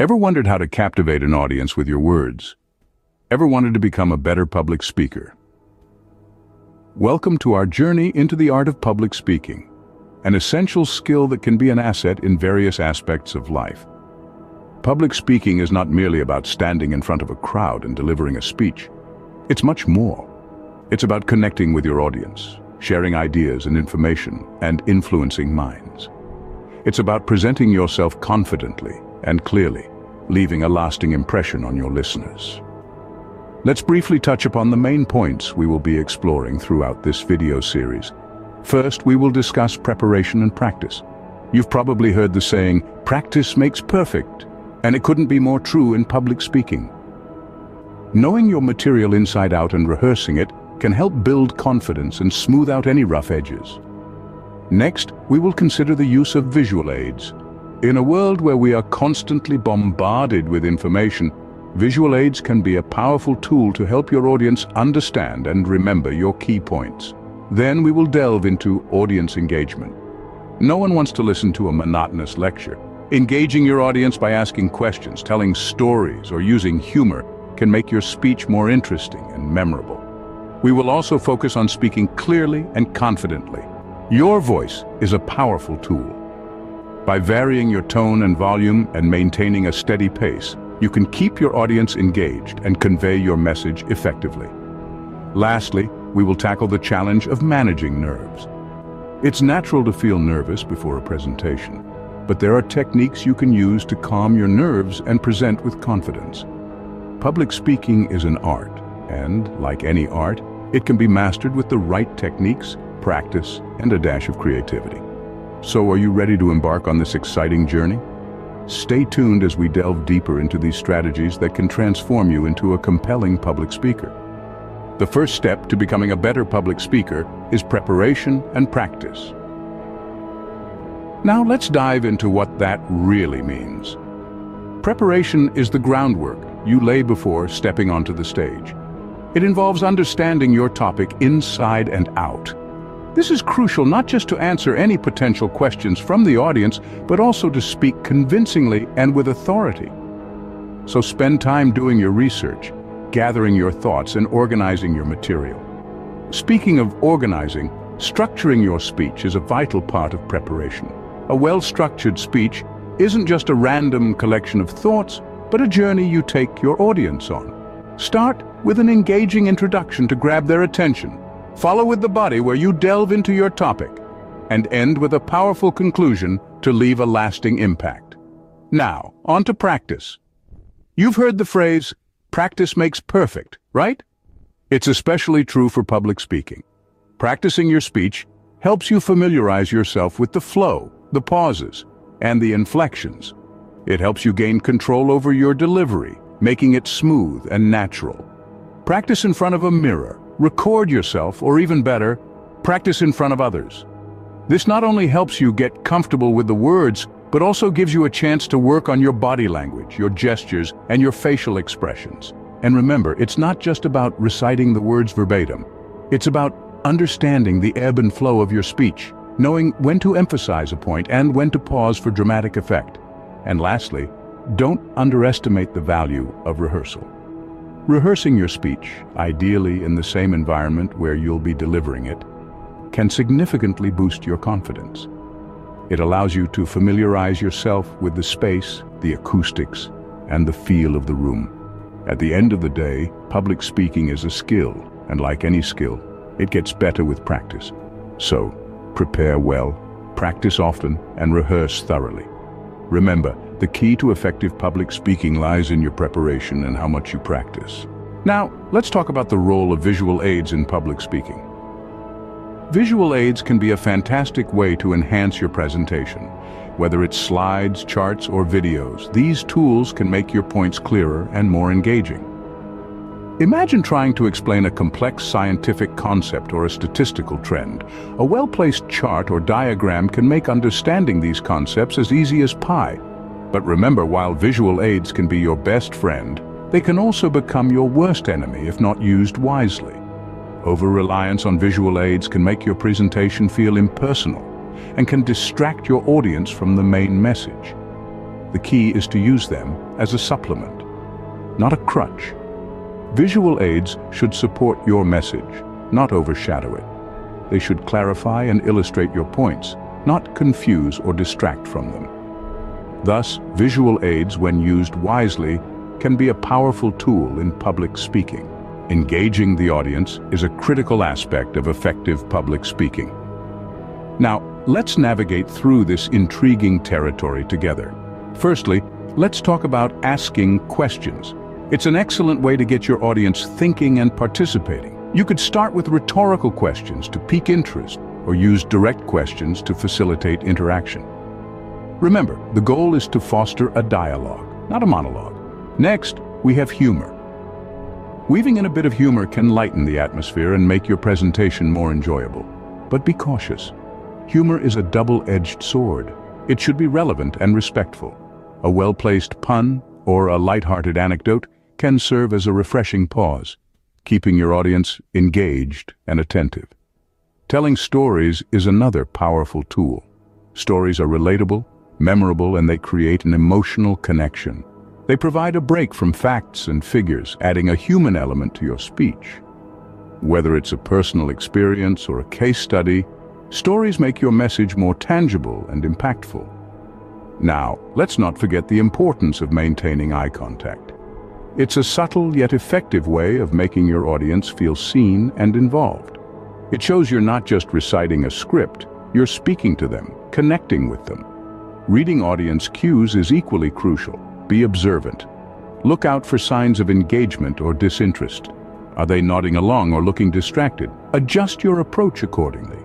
Ever wondered how to captivate an audience with your words? Ever wanted to become a better public speaker? Welcome to our journey into the art of public speaking, an essential skill that can be an asset in various aspects of life. Public speaking is not merely about standing in front of a crowd and delivering a speech. It's much more. It's about connecting with your audience, sharing ideas and information, and influencing minds. It's about presenting yourself confidently and clearly, leaving a lasting impression on your listeners. Let's briefly touch upon the main points we will be exploring throughout this video series. First, we will discuss preparation and practice. You've probably heard the saying, practice makes perfect, and it couldn't be more true in public speaking. Knowing your material inside out and rehearsing it can help build confidence and smooth out any rough edges. Next, we will consider the use of visual aids. In a world where we are constantly bombarded with information, visual aids can be a powerful tool to help your audience understand and remember your key points. Then we will delve into audience engagement. No one wants to listen to a monotonous lecture. Engaging your audience by asking questions, telling stories, or using humor can make your speech more interesting and memorable. We will also focus on speaking clearly and confidently. Your voice is a powerful tool. By varying your tone and volume and maintaining a steady pace, you can keep your audience engaged and convey your message effectively. Lastly, we will tackle the challenge of managing nerves. It's natural to feel nervous before a presentation, but there are techniques you can use to calm your nerves and present with confidence. Public speaking is an art, and, like any art, it can be mastered with the right techniques, practice, and a dash of creativity. So are you ready to embark on this exciting journey? Stay tuned as we delve deeper into these strategies that can transform you into a compelling public speaker. The first step to becoming a better public speaker is preparation and practice. Now let's dive into what that really means. Preparation is the groundwork you lay before stepping onto the stage. It involves understanding your topic inside and out. This is crucial not just to answer any potential questions from the audience, but also to speak convincingly and with authority. So spend time doing your research, gathering your thoughts and organizing your material. Speaking of organizing, structuring your speech is a vital part of preparation. A well-structured speech isn't just a random collection of thoughts, but a journey you take your audience on. Start with an engaging introduction to grab their attention. Follow with the body where you delve into your topic, and end with a powerful conclusion to leave a lasting impact. Now, on to practice. You've heard the phrase, practice makes perfect, right? It's especially true for public speaking. Practicing your speech helps you familiarize yourself with the flow, the pauses, and the inflections. It helps you gain control over your delivery, making it smooth and natural. Practice in front of a mirror, record yourself, or even better, practice in front of others. This not only helps you get comfortable with the words, but also gives you a chance to work on your body language, your gestures, and your facial expressions. And remember, it's not just about reciting the words verbatim. It's about understanding the ebb and flow of your speech, knowing when to emphasize a point and when to pause for dramatic effect. And lastly, don't underestimate the value of rehearsal. Rehearsing your speech, ideally in the same environment where you'll be delivering it, can significantly boost your confidence. It allows you to familiarize yourself with the space, the acoustics, and the feel of the room. At the end of the day, public speaking is a skill, and like any skill, it gets better with practice. So, Prepare well, practice often, and rehearse thoroughly. Remember, the key to effective public speaking lies in your preparation and how much you practice. Now, let's talk about the role of visual aids in public speaking. Visual aids can be a fantastic way to enhance your presentation. Whether it's slides, charts, or videos, these tools can make your points clearer and more engaging. Imagine trying to explain a complex scientific concept or a statistical trend. A well-placed chart or diagram can make understanding these concepts as easy as pie. But remember, while visual aids can be your best friend, they can also become your worst enemy if not used wisely. Over-reliance on visual aids can make your presentation feel impersonal and can distract your audience from the main message. The key is to use them as a supplement, not a crutch. Visual aids should support your message, not overshadow it. They should clarify and illustrate your points, not confuse or distract from them. Thus, visual aids, when used wisely, can be a powerful tool in public speaking. Engaging the audience is a critical aspect of effective public speaking. Now, let's navigate through this intriguing territory together. Firstly, let's talk about asking questions. It's an excellent way to get your audience thinking and participating. You could start with rhetorical questions to pique interest or use direct questions to facilitate interaction. Remember, the goal is to foster a dialogue, not a monologue. Next, we have humor. Weaving in a bit of humor can lighten the atmosphere and make your presentation more enjoyable. But be cautious. Humor is a double-edged sword. It should be relevant and respectful. A well-placed pun or a light-hearted anecdote can serve as a refreshing pause keeping your audience engaged and attentive. Telling stories is another powerful tool. Stories are relatable, memorable, and they create an emotional connection. They provide a break from facts and figures, adding a human element to your speech. Whether it's a personal experience or a case study, stories make your message more tangible and impactful. Now, let's not forget the importance of maintaining eye contact. It's a subtle yet effective way of making your audience feel seen and involved. It shows you're not just reciting a script, you're speaking to them, connecting with them. Reading audience cues is equally crucial. Be observant. Look out for signs of engagement or disinterest. Are they nodding along or looking distracted? Adjust your approach accordingly.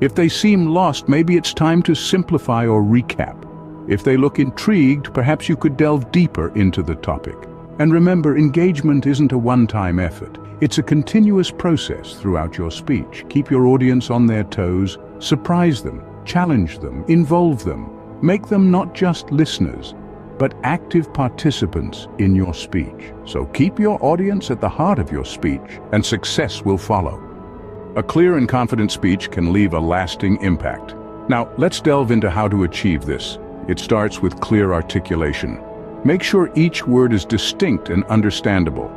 If they seem lost, maybe it's time to simplify or recap. If they look intrigued, perhaps you could delve deeper into the topic. And remember, engagement isn't a one-time effort. It's a continuous process throughout your speech. Keep your audience on their toes, surprise them, challenge them, involve them. Make them not just listeners, but active participants in your speech. So keep your audience at the heart of your speech, and success will follow. A clear and confident speech can leave a lasting impact. Now, let's delve into how to achieve this. It starts with clear articulation. Make sure each word is distinct and understandable.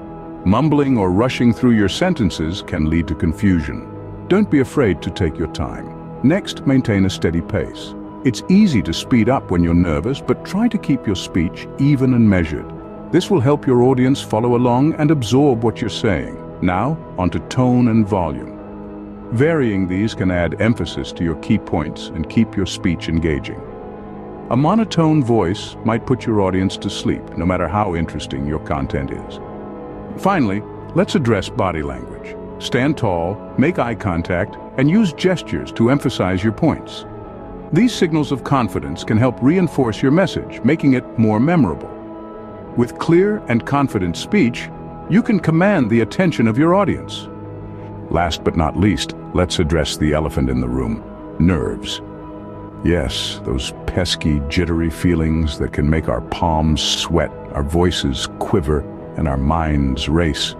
Mumbling or rushing through your sentences can lead to confusion. Don't be afraid to take your time. Next, maintain a steady pace. It's easy to speed up when you're nervous, but try to keep your speech even and measured. This will help your audience follow along and absorb what you're saying. Now, onto tone and volume. Varying these can add emphasis to your key points and keep your speech engaging. A monotone voice might put your audience to sleep, no matter how interesting your content is. Finally, let's address body language. Stand tall, make eye contact, and use gestures to emphasize your points. These signals of confidence can help reinforce your message, making it more memorable. With clear and confident speech, you can command the attention of your audience. Last but not least, let's address the elephant in the room, nerves. Yes, those pesky, jittery feelings that can make our palms sweat, our voices quiver, and our minds race.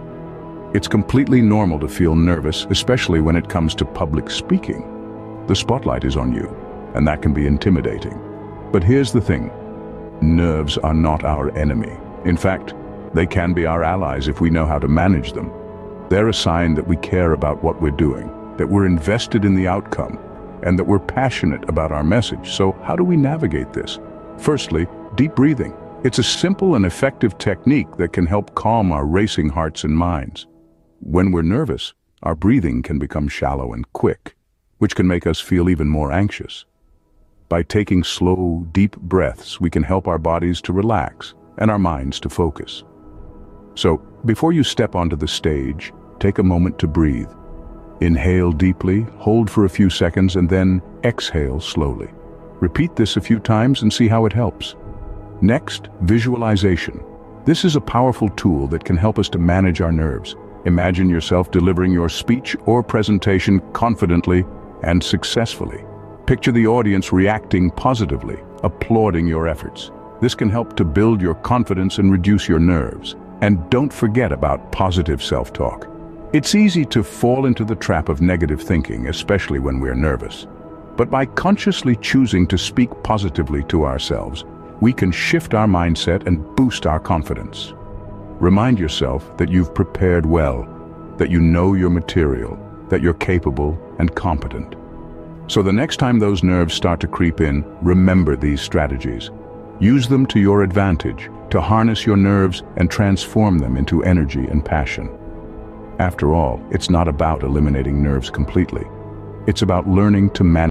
It's completely normal to feel nervous, especially when it comes to public speaking. The spotlight is on you, and that can be intimidating. But here's the thing. Nerves are not our enemy. In fact, they can be our allies if we know how to manage them. They're a sign that we care about what we're doing, that we're invested in the outcome, and that we're passionate about our message. So how do we navigate this? Firstly, deep breathing. It's a simple and effective technique that can help calm our racing hearts and minds. When we're nervous, our breathing can become shallow and quick, which can make us feel even more anxious. By taking slow, deep breaths, we can help our bodies to relax and our minds to focus. So, before you step onto the stage, take a moment to breathe Inhale deeply, hold for a few seconds, and then exhale slowly. Repeat this a few times and see how it helps. Next, visualization. This is a powerful tool that can help us to manage our nerves. Imagine yourself delivering your speech or presentation confidently and successfully. Picture the audience reacting positively, applauding your efforts. This can help to build your confidence and reduce your nerves. And don't forget about positive self-talk. It's easy to fall into the trap of negative thinking, especially when we're nervous. But by consciously choosing to speak positively to ourselves, we can shift our mindset and boost our confidence. Remind yourself that you've prepared well, that you know your material, that you're capable and competent. So the next time those nerves start to creep in, remember these strategies. Use them to your advantage, to harness your nerves and transform them into energy and passion. After all, it's not about eliminating nerves completely. It's about learning to manage